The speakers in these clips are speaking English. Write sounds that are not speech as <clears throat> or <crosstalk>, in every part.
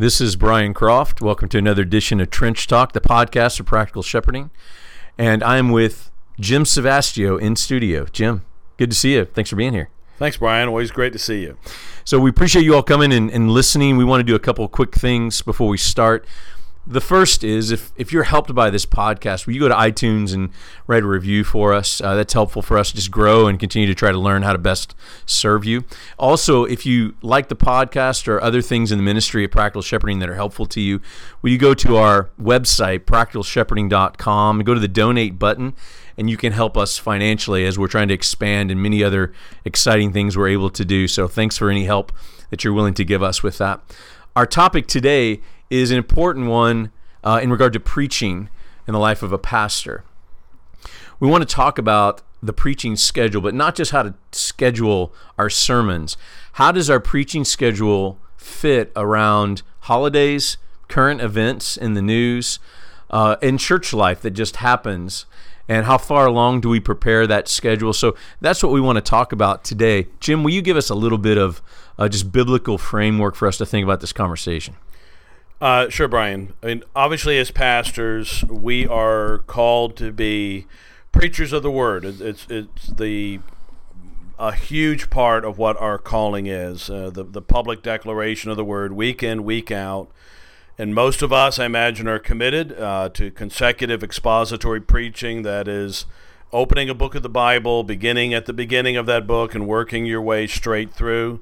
This is Brian Croft. Welcome to another edition of Trench Talk, the podcast for practical shepherding. And I'm with Jim Savastio in studio. Jim, good to see you. Thanks for being here. Thanks, Brian. Always great to see you. So, we appreciate you all coming and, and listening. We want to do a couple of quick things before we start. The first is if, if you're helped by this podcast, will you go to iTunes and write a review for us? Uh, that's helpful for us to just grow and continue to try to learn how to best serve you. Also, if you like the podcast or other things in the ministry of practical shepherding that are helpful to you, will you go to our website, practicalshepherding.com, and go to the donate button, and you can help us financially as we're trying to expand and many other exciting things we're able to do. So, thanks for any help that you're willing to give us with that. Our topic today is an important one uh, in regard to preaching in the life of a pastor. We want to talk about the preaching schedule, but not just how to schedule our sermons. How does our preaching schedule fit around holidays, current events in the news, uh, in church life that just happens? And how far along do we prepare that schedule? So that's what we want to talk about today. Jim, will you give us a little bit of uh, just biblical framework for us to think about this conversation? Uh, sure, Brian. I mean, obviously, as pastors, we are called to be preachers of the word. It's it's the a huge part of what our calling is. Uh, the the public declaration of the word, week in, week out. And most of us, I imagine, are committed uh, to consecutive expository preaching. That is, opening a book of the Bible, beginning at the beginning of that book, and working your way straight through.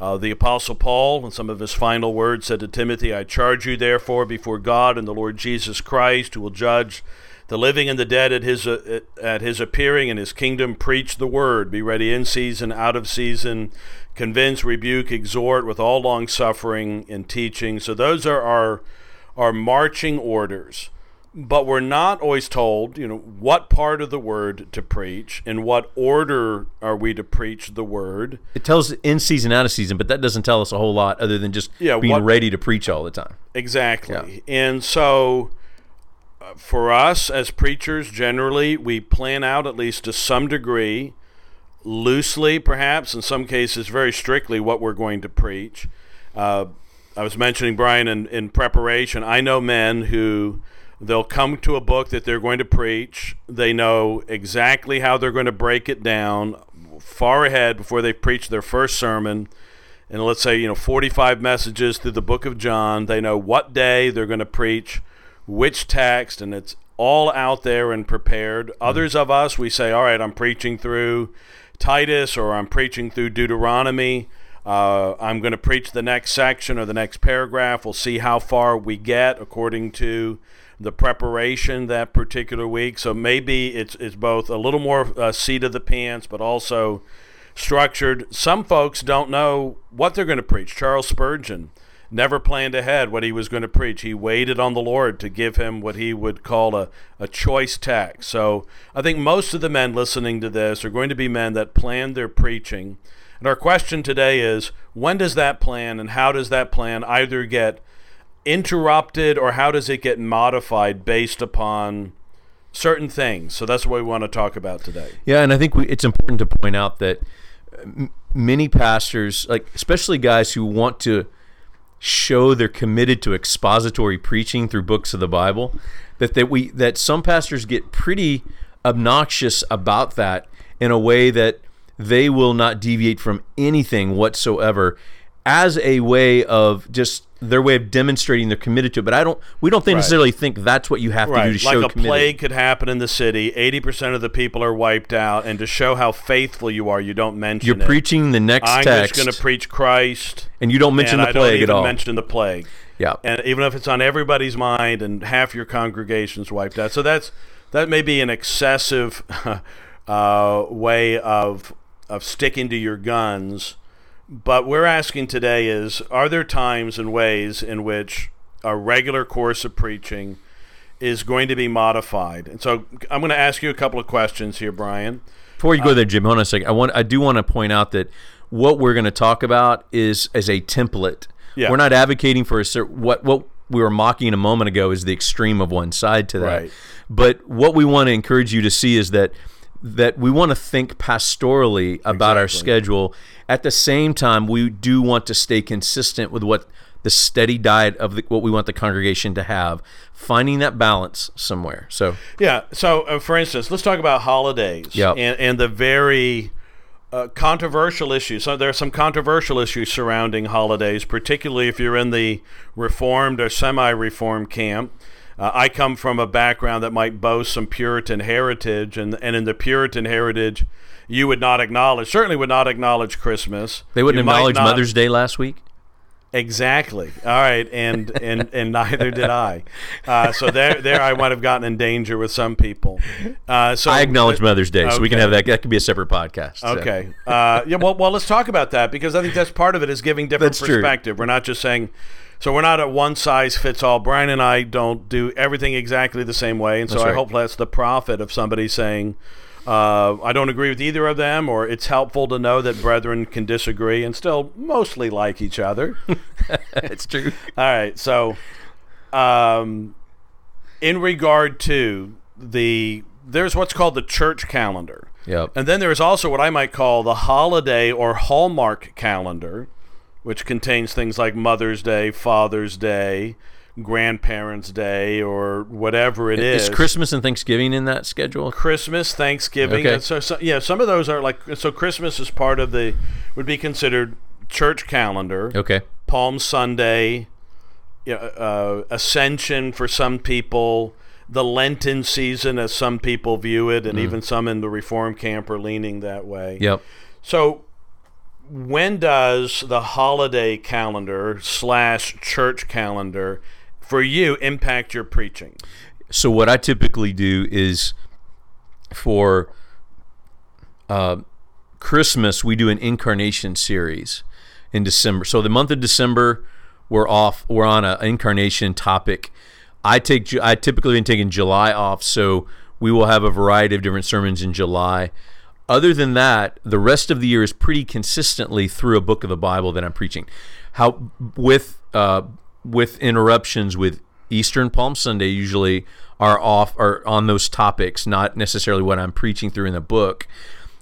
Uh, the Apostle Paul, in some of his final words, said to Timothy, I charge you, therefore, before God and the Lord Jesus Christ, who will judge the living and the dead at his, uh, at his appearing in his kingdom, preach the word. Be ready in season, out of season, convince, rebuke, exhort with all long suffering and teaching. So those are our, our marching orders but we're not always told, you know, what part of the word to preach, in what order are we to preach the word. It tells in season, out of season, but that doesn't tell us a whole lot other than just yeah, being what, ready to preach all the time. Exactly. Yeah. And so uh, for us as preachers, generally, we plan out at least to some degree, loosely perhaps, in some cases very strictly, what we're going to preach. Uh, I was mentioning, Brian, in, in preparation, I know men who They'll come to a book that they're going to preach. They know exactly how they're going to break it down far ahead before they preach their first sermon. And let's say, you know, 45 messages through the book of John. They know what day they're going to preach, which text, and it's all out there and prepared. Mm-hmm. Others of us, we say, all right, I'm preaching through Titus or I'm preaching through Deuteronomy. Uh, I'm going to preach the next section or the next paragraph. We'll see how far we get according to the preparation that particular week. So maybe it's it's both a little more uh, seat of the pants, but also structured. Some folks don't know what they're going to preach. Charles Spurgeon never planned ahead what he was going to preach. He waited on the Lord to give him what he would call a, a choice text. So I think most of the men listening to this are going to be men that plan their preaching. And our question today is when does that plan and how does that plan either get interrupted or how does it get modified based upon certain things? So that's what we want to talk about today. Yeah, and I think we, it's important to point out that uh, m- many pastors, like especially guys who want to show they're committed to expository preaching through books of the Bible, that that we that some pastors get pretty obnoxious about that in a way that they will not deviate from anything whatsoever as a way of just their way of demonstrating they're committed to it. But I don't. We don't right. necessarily think that's what you have right. to do to like show. Like a committed. plague could happen in the city. Eighty percent of the people are wiped out, and to show how faithful you are, you don't mention. You're it. preaching the next I'm text. just going to preach Christ, and you don't mention the plague at all. Mention the plague. Yeah. And even if it's on everybody's mind, and half your congregation's wiped out, so that's that may be an excessive <laughs> uh, way of of sticking to your guns but we're asking today is are there times and ways in which a regular course of preaching is going to be modified? And so I'm going to ask you a couple of questions here, Brian. Before you go uh, there, Jim, hold on a second. I want I do want to point out that what we're going to talk about is as a template. Yeah. We're not advocating for a certain what what we were mocking a moment ago is the extreme of one side to that. Right. But what we want to encourage you to see is that that we want to think pastorally about our schedule. At the same time, we do want to stay consistent with what the steady diet of the, what we want the congregation to have, finding that balance somewhere. So, Yeah. So, uh, for instance, let's talk about holidays Yep. and, and the very uh, controversial issues. So, there are some controversial issues surrounding holidays, particularly if you're in the Reformed or semi Reformed camp. Uh, I come from a background that might boast some Puritan heritage, and, and in the Puritan heritage, you would not acknowledge, certainly would not acknowledge Christmas. they wouldn't You acknowledge not- Mother's Day last week. Exactly. All right, and and and neither did <laughs> I. Uh, so there, there, I might have gotten in danger with some people. Uh, so I acknowledge Mother's Day, so we can have that. That could be a separate podcast. so. Okay. Uh, yeah. Well, well, let's talk about that because I think that's part of it is giving different That's true. perspective. We're not just saying. So we're not a one size fits all. Brian and I don't do everything exactly the same way, and so That's I hope that's the profit of somebody saying. Uh, I don't agree with either of them, or it's helpful to know that brethren can disagree and still mostly like each other. <laughs> it's true. All right. So, um, in regard to the, there's what's called the church calendar. Yep. And then there's also what I might call the holiday or hallmark calendar, which contains things like Mother's Day, Father's Day, Grandparents' Day, or whatever it is. Is Christmas and Thanksgiving in that schedule? Christmas, Thanksgiving. Okay. So, so yeah, some of those are like so. Christmas is part of the would be considered church calendar. Okay. Palm Sunday, you know, uh, Ascension for some people, the Lenten season as some people view it, and even some in the Reform camp are leaning that way. Yep. So, when does the holiday calendar slash church calendar for you impact your preaching? So what I typically do is for uh, Christmas we do an incarnation series in December. So the month of December we're off. We're on an incarnation topic. I take I typically been taking July off, so we will have a variety of different sermons in July. Other than that, the rest of the year is pretty consistently through a book of the Bible that I'm preaching. How with uh, with interruptions with Easter and Palm Sunday usually are off are on those topics, not necessarily what I'm preaching through in the book.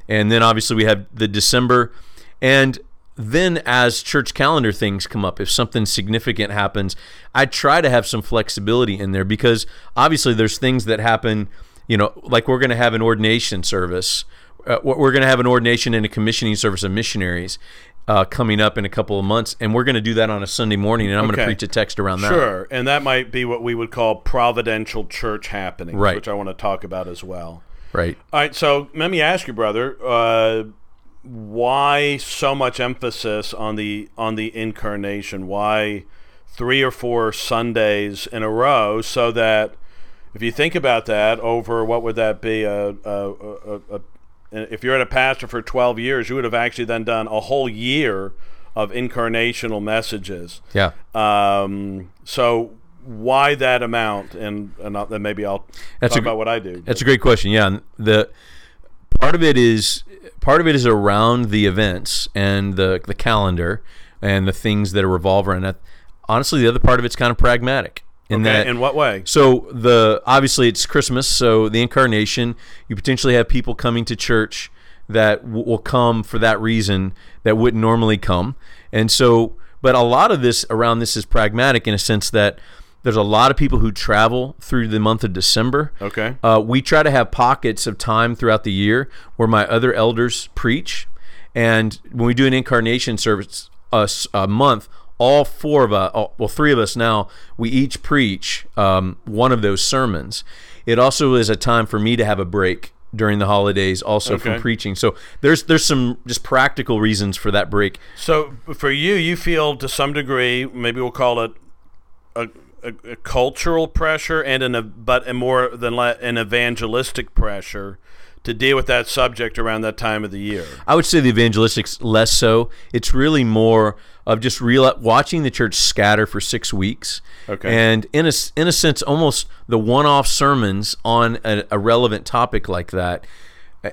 And then obviously we have the December and then as church calendar things come up, if something significant happens, I try to have some flexibility in there because obviously there's things that happen, you know, like we're going to have an ordination service. Uh, we're going to have an ordination and a commissioning service of missionaries uh, coming up in a couple of months, and we're going to do that on a Sunday morning, and I'm going to preach a text around that. Sure, and that might be what we would call providential church happening, Right. which I want to talk about as well. Right. All right, so let me ask you, brother, uh, why so much emphasis on the on the incarnation? Why three or four Sundays in a row? So that if you think about that, over what would that be? A, a, a, a if you're at a pastor for 12 years, you would have actually then done a whole year of incarnational messages. Yeah. Um, so why that amount? And, and I'll, then maybe I'll That's talk a about what I do. That's a great question. Yeah, the part of it is part of it is around the events and the the calendar and the things that revolve around that. Honestly, the other part of it's kind of pragmatic in okay, that in what way? so the obviously it's Christmas, so the incarnation, you potentially have people coming to church that w- will come for that reason that wouldn't normally come. And so but a lot of this around this is pragmatic in a sense that there's a lot of people who travel through the month of December. Okay. Uh, we try to have pockets of time throughout the year where my other elders preach, and when we do an incarnation service a month, all four of us, all- well, three of us now, we each preach um, one of those sermons. It also is a time for me to have a break during the holidays, also Okay. from preaching. So there's there's some just practical reasons for that break. So for you, you feel to some degree, maybe we'll call it a, a, a cultural pressure and an, a, but a more than an evangelistic pressure to deal with that subject around that time of the year. I would say the evangelistics less so. It's really more of just real watching the church scatter for six weeks, Okay. and in a in a sense, almost the one-off sermons on a, a relevant topic like that,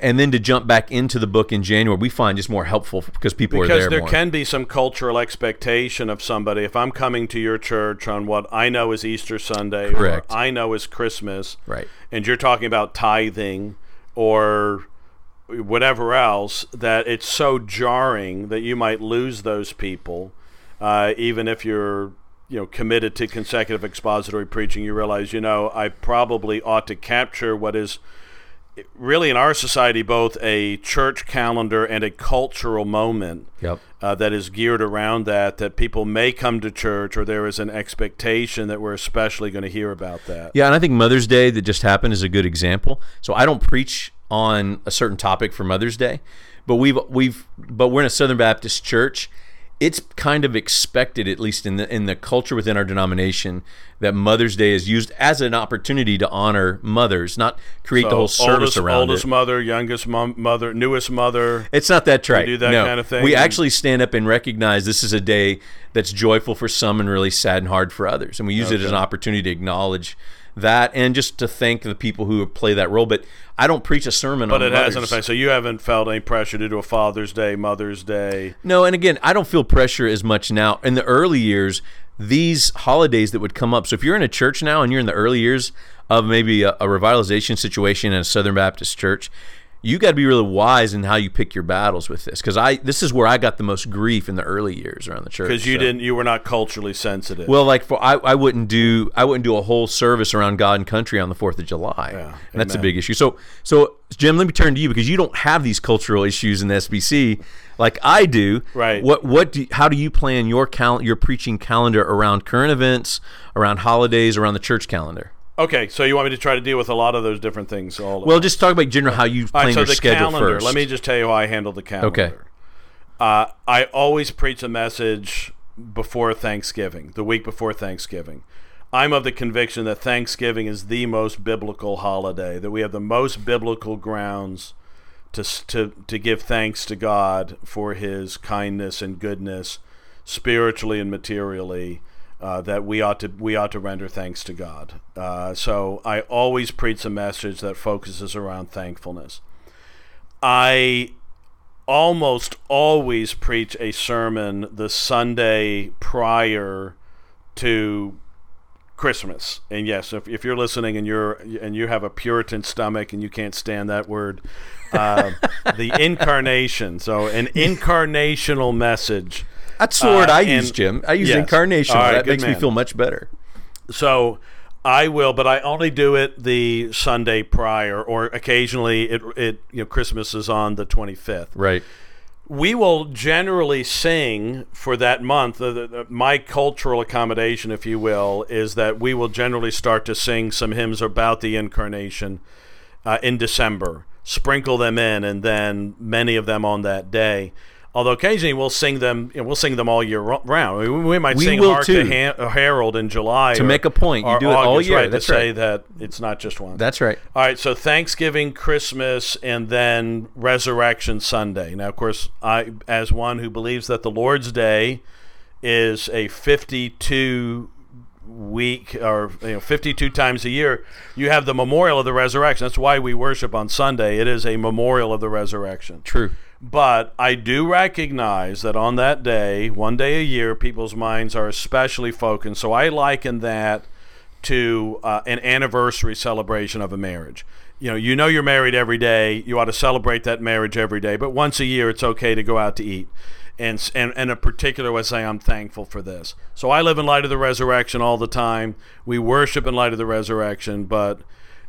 and then to jump back into the book in January, we find just more helpful because people are Because there there more. can be some cultural expectation of somebody. If I'm coming to your church on what I know is Easter Sunday, Correct. or I know is Christmas, Right. and you're talking about tithing or whatever else that it's so jarring that you might lose those people, uh, even if you're you know committed to consecutive expository preaching. You realize you know I probably ought to capture what is really in our society both a church calendar and a cultural moment Yep. uh, that is geared around that that people may come to church or there is an expectation that we're especially going to hear about that Yeah, and I think Mother's Day that just happened is a good example. So I don't preach on a certain topic for Mother's Day, but we've we've but we're in a Southern Baptist church. It's kind of expected, at least in the in the culture within our denomination, that Mother's Day is used as an opportunity to honor mothers, not create the whole service oldest, around oldest it. mother youngest mom, mother newest mother It's not that trite. do that no. kind of thing? We actually stand up and recognize this is a day that's joyful for some and really sad and hard for others, and we use it as an opportunity to acknowledge that and just to thank the people who play that role. But I don't preach a sermon but on it has an effect so you haven't felt any pressure due to do a father's day mother's day No, and again, I don't feel pressure as much now. In the early years, these holidays that would come up. So if you're in a church now and you're in the early years of maybe a, a revitalization situation in a Southern Baptist church, you got to be really wise in how you pick your battles with this. Because I, this is where I got the most grief in the early years around the church. because you So- didn't you were not culturally sensitive Well, like for I, I wouldn't do I wouldn't do a whole service around God and country on the Fourth of July. Yeah, and that's a big issue. So so Jim, let me turn to you because you don't have these cultural issues in the SBC like I do. Right. What what do how do you plan your cal- your preaching calendar around current events, around holidays, around the church calendar? Okay so you want me to try to deal with a lot of those different things all Well, just talk about general how you plan right, so your the schedule calendar. first. Let me just tell you how I handle the calendar. Uh, I always preach a message before Thanksgiving, the week before Thanksgiving. I'm of the conviction that Thanksgiving is the most biblical holiday, that we have the most biblical grounds to, to, to give thanks to God for his kindness and goodness, spiritually and materially. Uh, that we ought to we ought to render thanks to God. Uh, so I always preach a message that focuses around thankfulness. I almost always preach a sermon the Sunday prior to Christmas. And yes, if, if you're listening and you're and you have a Puritan stomach and you can't stand that word, uh, <laughs> the incarnation. So an incarnational message. That's the word uh, I use, Jim. I use Yes. incarnation. Right, that makes me feel much better. So I will, but I only do it the Sunday prior, or occasionally it it you know Christmas is on the 25th. Right. we will generally sing for that month. The, the, the- my cultural accommodation, if you will, is that we will generally start to sing some hymns about the incarnation uh, in December, sprinkle them in, and then many of them on that day. Although occasionally we'll sing them, you know, we'll sing them all year ro- round. We, we might We sing "Hark too. the uh, Herald" in July To or- make a point, you do it all August, year. Right, That's to say right. that it's not just one. That's right. All right, so Thanksgiving, Christmas, and then Resurrection Sunday. Now, of course, I, as one who believes that the Lord's Day is a 52 week or you know 52 times a year, you have the memorial of the resurrection. That's why we worship on Sunday. It is a memorial of the resurrection. True. But I do recognize that on that day, one day a year, people's minds are especially focused. So I liken that to uh, an anniversary celebration of a marriage. You know, you know you're married every day. You ought to celebrate that marriage every day. But once a year, it's okay to go out to eat. And, and, and a particular way say I'm thankful for this. So I live in light of the resurrection all the time. We worship in light of the resurrection, but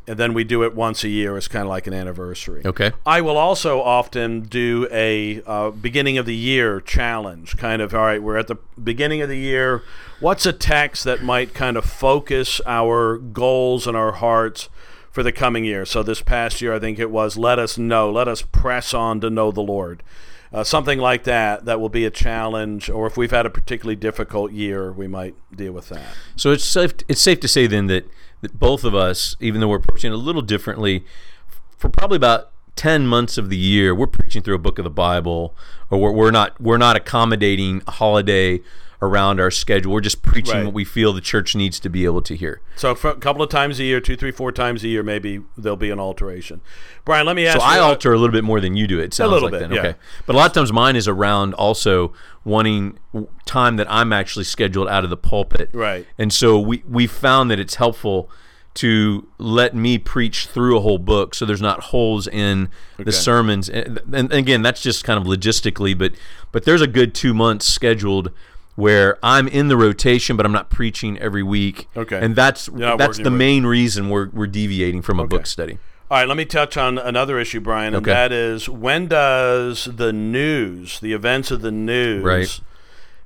and then we do it once a year as kind of like an anniversary. Okay. I will also often do a uh, beginning of the year challenge, kind of, all right, we're at the beginning of the year. What's a text that might kind of focus our goals and our hearts for the coming year? So this past year, I think it was, let us know, let us press on to know the Lord. Uh, something like that, that will be a challenge. Or if we've had a particularly difficult year, we might deal with that. So it's safe. It's safe to say then that, that both of us, even though we're approaching it a little differently, for probably about ten months of the year, we're preaching through a book of the Bible, or we're, we're not we're not accommodating a holiday around our schedule. We're just preaching Right. what we feel the church needs to be able to hear. So for a couple of times a year, two, three, four times a year, maybe there'll be an alteration. Brian, let me ask So. I alter a little bit more than you do. It sounds a little like bit, then. yeah. Okay, but a lot of times mine is around also wanting time that I'm actually scheduled out of the pulpit. Right. And so we we found that it's helpful to let me preach through a whole book so there's not holes in the sermons and, and again that's just kind of logistically but but there's a good two months scheduled where I'm in the rotation but I'm not preaching every week Okay. and that's You're that's the main reason we're, we're deviating from a Okay. book study All right, let me touch on another issue, Brian, and Okay. that is when does the news, the events of the news, Right.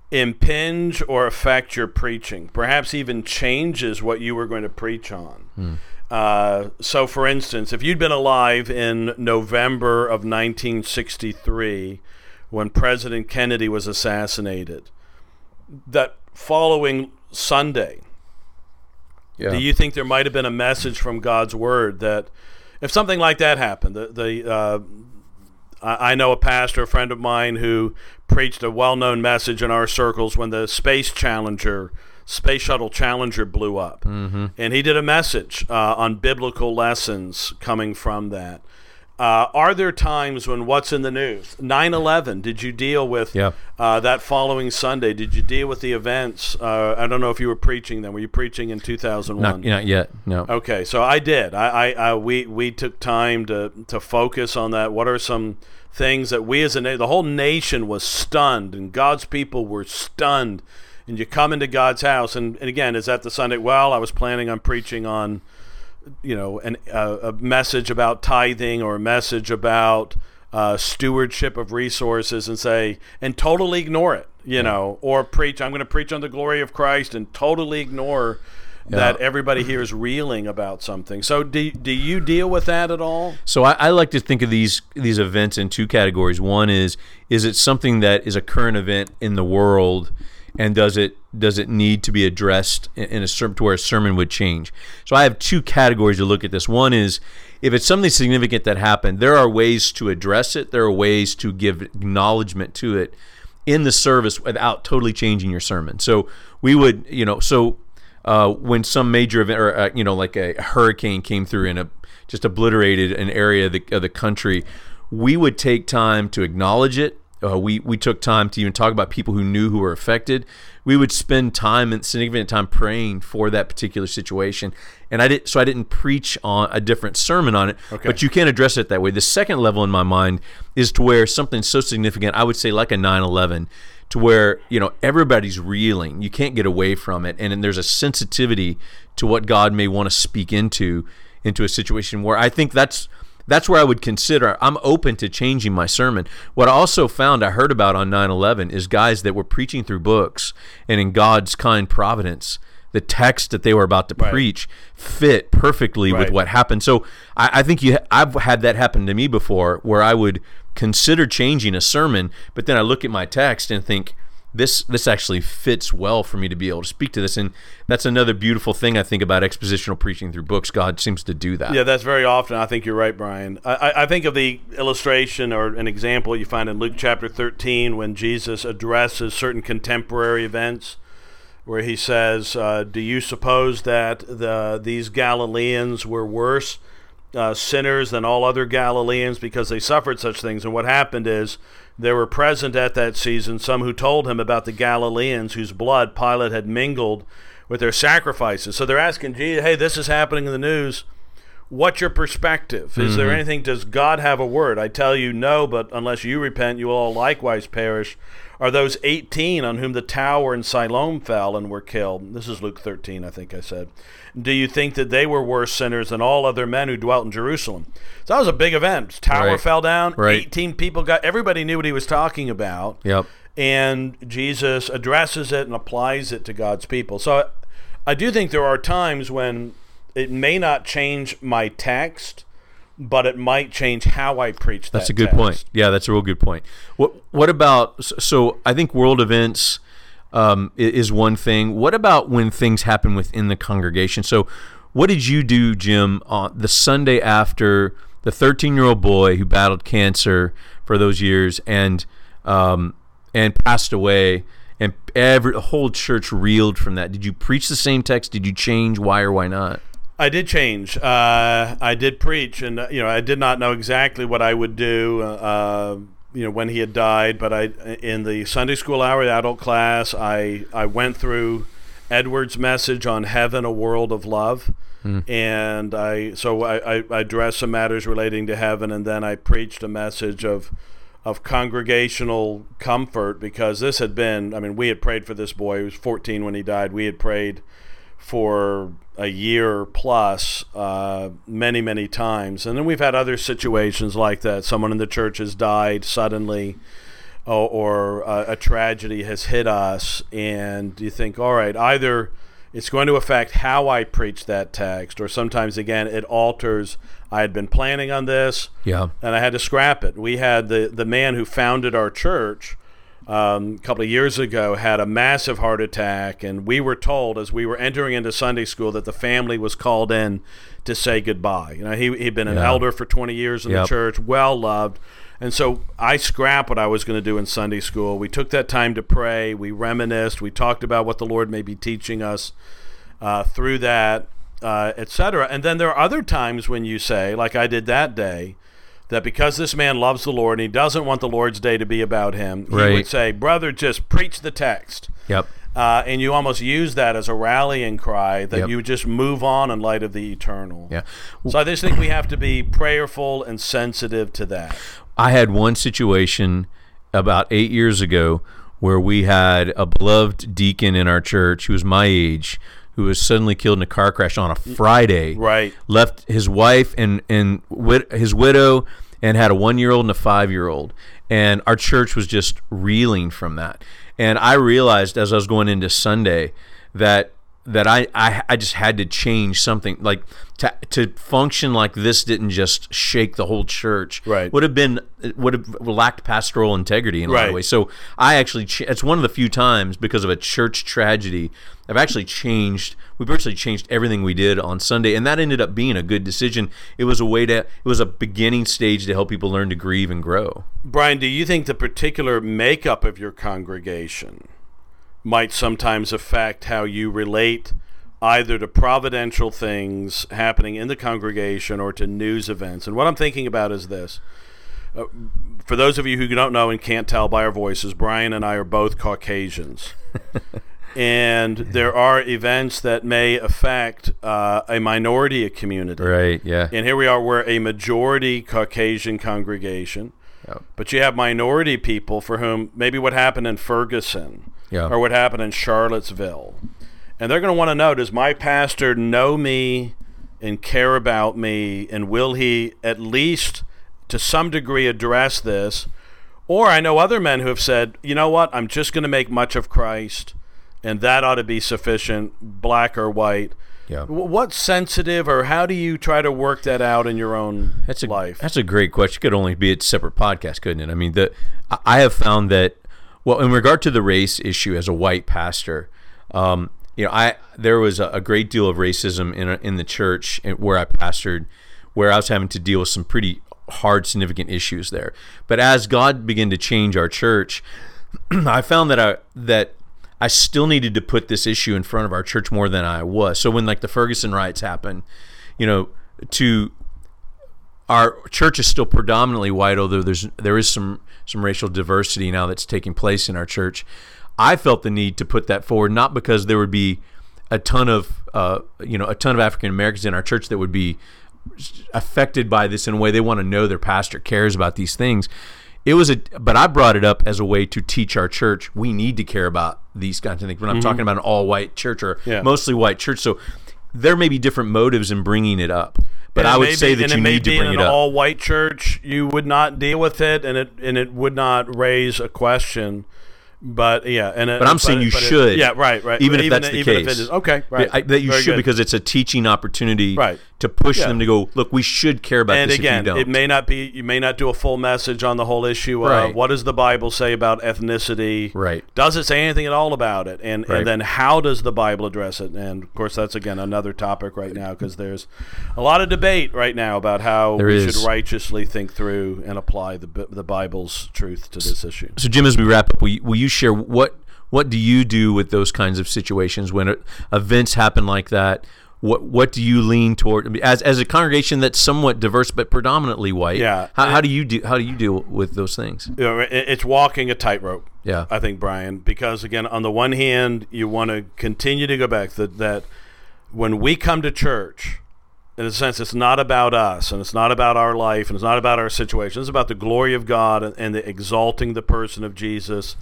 impinge or affect your preaching? Perhaps even changes what you were going to preach on. Hmm. Uh, so, for instance, if you'd been alive in November of 1963 when President Kennedy was assassinated, that following Sunday, yeah do you think there might have been a message from God's word that if something like that happened, the, the uh, I I know a pastor, a friend of mine, who preached a well-known message in our circles when the Space Challenger, Space Shuttle Challenger blew up, mm-hmm. and he did a message uh, on biblical lessons coming from that. Uh, are there times when what's in the news? 9/11. Did you deal with Yeah. uh, that following Sunday? Did you deal with the events? Uh, I don't know if you were preaching then. Were you preaching in 2001? not, not yet no Okay, so I did. I, I, I we we took time to to focus on that. What are some things that we as a na- the whole nation was stunned, and God's people were stunned. And you come into God's house, and, and again, is that the Sunday? Well, I was planning on preaching on, you know, an, uh, a message about tithing or a message about uh, stewardship of resources, and say, and totally ignore it, you know, or preach. I'm going to preach on the glory of Christ, and totally ignore that everybody here is reeling about something. So do, do you deal with that at all? So I, I like to think of these these events in two categories. One is is it something that is a current event in the world, and does it does it need to be addressed in, a sermon to where a sermon would change? So I have two categories to look at this. One is if it's something significant that happened, there are ways to address it. There are ways to give acknowledgement to it in the service without totally changing your sermon. So we would, you know, so uh, when some major event or uh, you know like a hurricane came through and a, just obliterated an area of the, of the country we would take time to acknowledge it uh, we we took time to even talk about people who knew who were affected. We would spend time and significant time praying for that particular situation. And I did so I didn't preach on a different sermon on it but you can't address it that way. The second level in my mind is to where something so significant I would say like a 9/11 to where you know everybody's reeling. You can't get away from it. And then there's a sensitivity to what god may want to speak into into a situation where i think that's that's where i would consider i'm open to changing my sermon. What i also found i heard about on 9-11 is guys that were preaching through books and in god's kind providence the text that they were about to preach fit perfectly with what happened. So I, I think you, I've had that happen to me before, where I would consider changing a sermon, but then I look at my text and think this this actually fits well for me to be able to speak to this, and that's another beautiful thing I think about expositional preaching through books. God seems to do that. Yeah, that's very often. I think you're right, Brian. I, I- think of the illustration or an example you find in Luke chapter 13 when Jesus addresses certain contemporary events, where he says, uh, "Do you suppose that the these Galileans were worse uh, sinners than all other Galileans because they suffered such things?" And what happened is there were present at that season some who told him about the Galileans whose blood Pilate had mingled with their sacrifices. So they're asking Jesus, "Hey, this is happening in the news." What's your perspective? Is there mm-hmm. anything? Does God have a word? I tell you, no. But unless you repent, you will all likewise perish. Are those eighteen on whom the tower in Siloam fell and were killed? This is Luke thirteen, I think I said. Do you think that they were worse sinners than all other men who dwelt in Jerusalem? So that was a big event. Tower Right. fell down. Right. Eighteen people got. Everybody knew what he was talking about Yep. and Jesus addresses it and applies it to God's people. So I do think there are times when it may not change my text, but it might change how I preach. That's that a good text. point. Yeah, that's a real good point. What What about? So I think world events um, is one thing. What about when things happen within the congregation? So, what did you do, Jim, on the Sunday after the 13 year old boy who battled cancer for those years and um, and passed away? And every the whole church reeled from that. Did you preach the same text? Did you change? Why or why not? I did change. Uh, I did preach, and uh, you know, I did not know exactly what I would do. Uh, you know, when he had died, but I, in the Sunday school hour, the adult class, I I went through Edwards' message on heaven, a world of love, and I so I, I, I addressed some matters relating to heaven, and then I preached a message of of congregational comfort because this had been I mean we had prayed for this boy he was 14 when he died we had prayed for a year plus uh, many many times and then we've had other situations like that someone in the church has died suddenly or, or uh, a tragedy has hit us and you think all right either it's going to affect how I preach that text, or sometimes again it alters. I had been planning on this, Yeah. and I had to scrap it. We had the the man who founded our church um, a couple of years ago had a massive heart attack, and we were told as we were entering into Sunday school that the family was called in to say goodbye. You know, he he'd been an Yeah. elder for 20 years in the church, well loved. And so I scrapped what I was going to do in Sunday school. We took that time to pray. We reminisced. We talked about what the Lord may be teaching us uh, through that, uh, etc. And then there are other times when you say, like I did that day, that because this man loves the Lord and he doesn't want the Lord's day to be about him, he Right. would say, "Brother, just preach the text." Yep. Uh, and you almost use that as a rallying cry that Yep. you just move on in light of the eternal. Yeah. So I just think we have to be prayerful and sensitive to that. I had one situation about eight years ago where we had a beloved deacon in our church who was my age who was suddenly killed in a car crash on a Friday. Right. Left his wife and and wid- his widow and had a one year old and a five year old. And our church was just reeling from that. And I realized as I was going into Sunday that that I, I, I just had to change something like to, to function like this didn't just shake the whole church. Right. would have been would have lacked pastoral integrity in a lot of ways. So I actually it's one of the few times because of a church tragedy I've actually changed we virtually changed everything we did on Sunday and that ended up being a good decision. It was a way to it was a beginning stage to help people learn to grieve and grow. Brian, do you think the particular makeup of your congregation might sometimes affect how you relate either to providential things happening in the congregation or to news events? And what I'm thinking about is this. Uh, for those of you who don't know and can't tell by our voices, Brian and I are both Caucasians. <laughs> and there are events that may affect uh, a minority of community. right yeah And here we are, we're a majority Caucasian congregation. Yep. But you have minority people for whom maybe what happened in Ferguson Yeah. or what happened in Charlottesville. And they're going to want to know does my pastor know me and care about me? And will he at least to some degree address this? Or I know other men who have said, you know what, I'm just going to make much of Christ, and that ought to be sufficient, black or white. yeah What's sensitive, or how do you try to work that out in your own That's a life? That's a great question. It could only be a separate podcast, couldn't it? I mean, the I- I have found that well, in regard to the race issue, as a white pastor, um, you know, I there was a, a great deal of racism in in the church where I pastored, where I was having to deal with some pretty hard, significant issues there. But as God began to change our church, <clears throat> I found that I that I still needed to put this issue in front of our church more than I was. So when like the Ferguson riots happened, you know, to our church is still predominantly white, although there's there is some some racial diversity now that's taking place in our church. I felt the need to put that forward, not because there would be a ton of uh, you know a ton of African Americans in our church that would be affected by this in a way they want to know their pastor cares about these things. It was a, but I brought it up as a way to teach our church we need to care about these kinds of things. When I'm talking about an all white church or Yeah. mostly white church, so there may be different motives in bringing it up. But And I would say that you need to bring in it an up. all-white church. You would not deal with it, and it and it would not raise a question. But yeah, and it, But I'm saying you but it- should, yeah, right, right. even if that's the even case. is okay, right. I, that you Very should good. because it's a teaching opportunity Right. to push Yeah. them to go look we should care about and this again, if you don't it may not be. You may not do a full message on the whole issue of Right. what does the Bible say about ethnicity. Right. Does it say anything at all about it? And Right. and then how does the Bible address it? And of course, that's again another topic right now because there's a lot of debate right now about how There we is. should righteously think through and apply the the Bible's truth to this issue. so Jim as we wrap up will you, will you share what what do you do with those kinds of situations when events happen like that what what do you lean toward as as a congregation that's somewhat diverse but predominantly white Yeah. how, how do you do how do you deal with those things You know, it's walking a tightrope. Yeah. I think Brian, because again, on the one hand, you want to continue to go back that that when we come to church, in a sense, it's not about us and it's not about our life and it's not about our situation. It's about the glory of God and, and the exalting the person of Jesus.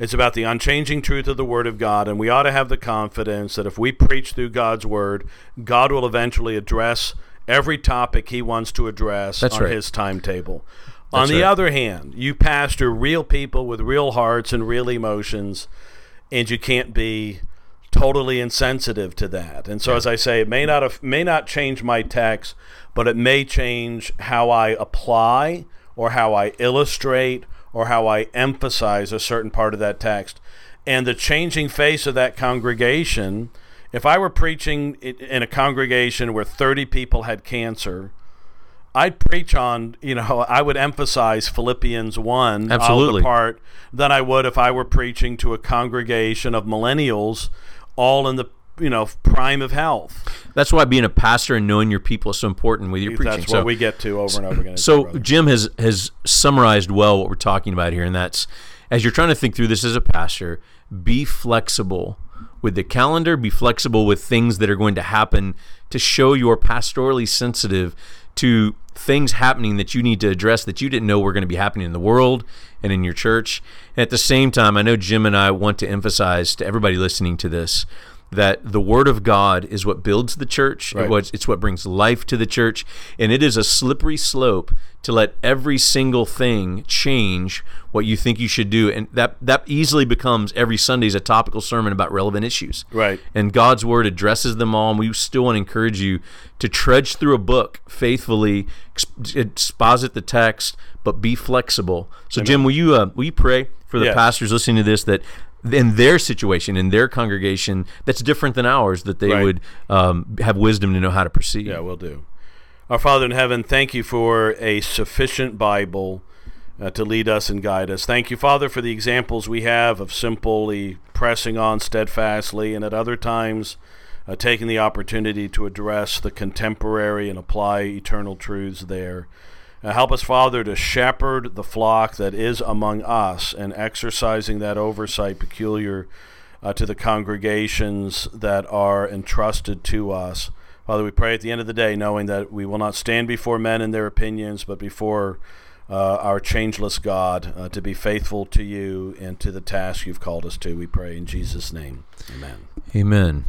It's about the unchanging truth of the Word of God, and we ought to have the confidence that if we preach through God's Word, God will eventually address every topic He wants to address That's on right. His timetable. That's on the right. other hand, you pastor real people with real hearts and real emotions, and you can't be totally insensitive to that. And so, as I say, it may not have, may not change my text, but it may change how I apply or how I illustrate or how I emphasize a certain part of that text. And the changing face of that congregation, if I were preaching in a congregation where 30 people had cancer, I'd preach on, you know, <laughs> I would emphasize Philippians 1 uh, out Absolutely. the part than I would if I were preaching to a congregation of millennials all in the, you know, prime of health. That's why being a pastor and knowing your people is so important with your preaching. That's so, what we get to over and over again. so brother. Jim has has summarized well what we're talking about here, and that's as you're trying to think through this as a pastor, be flexible with the calendar, be flexible with things that are going to happen to show you're pastorally sensitive to things happening that you need to address that you didn't know were going to be happening in the world and in your church. And at the same time, I know Jim and I want to emphasize to everybody listening to this that the word of God is what builds the church. Right. It was, it's what brings life to the church, and it is a slippery slope to let every single thing change what you think you should do, and that that easily becomes every Sunday's a topical sermon about relevant issues. Right. And God's word addresses them all, and we still want to encourage you to trudge through a book faithfully, exposit the text, but be flexible. So, Jim, will you uh, will you pray for the Yes. pastors listening to this that in their situation, in their congregation, that's different than ours, that they Right. would um, have wisdom to know how to proceed. Yeah, we'll do. Our Father in heaven, thank you for a sufficient Bible uh, to lead us and guide us. Thank you, Father, for the examples we have of simply pressing on steadfastly and at other times uh, taking the opportunity to address the contemporary and apply eternal truths there. Uh, help us, Father, to shepherd the flock that is among us and exercising that oversight peculiar uh, to the congregations that are entrusted to us. Father, we pray at the end of the day, knowing that we will not stand before men and their opinions, but before uh, our changeless God uh, to be faithful to you and to the task you've called us to. We pray in Jesus' name. Amen. Amen.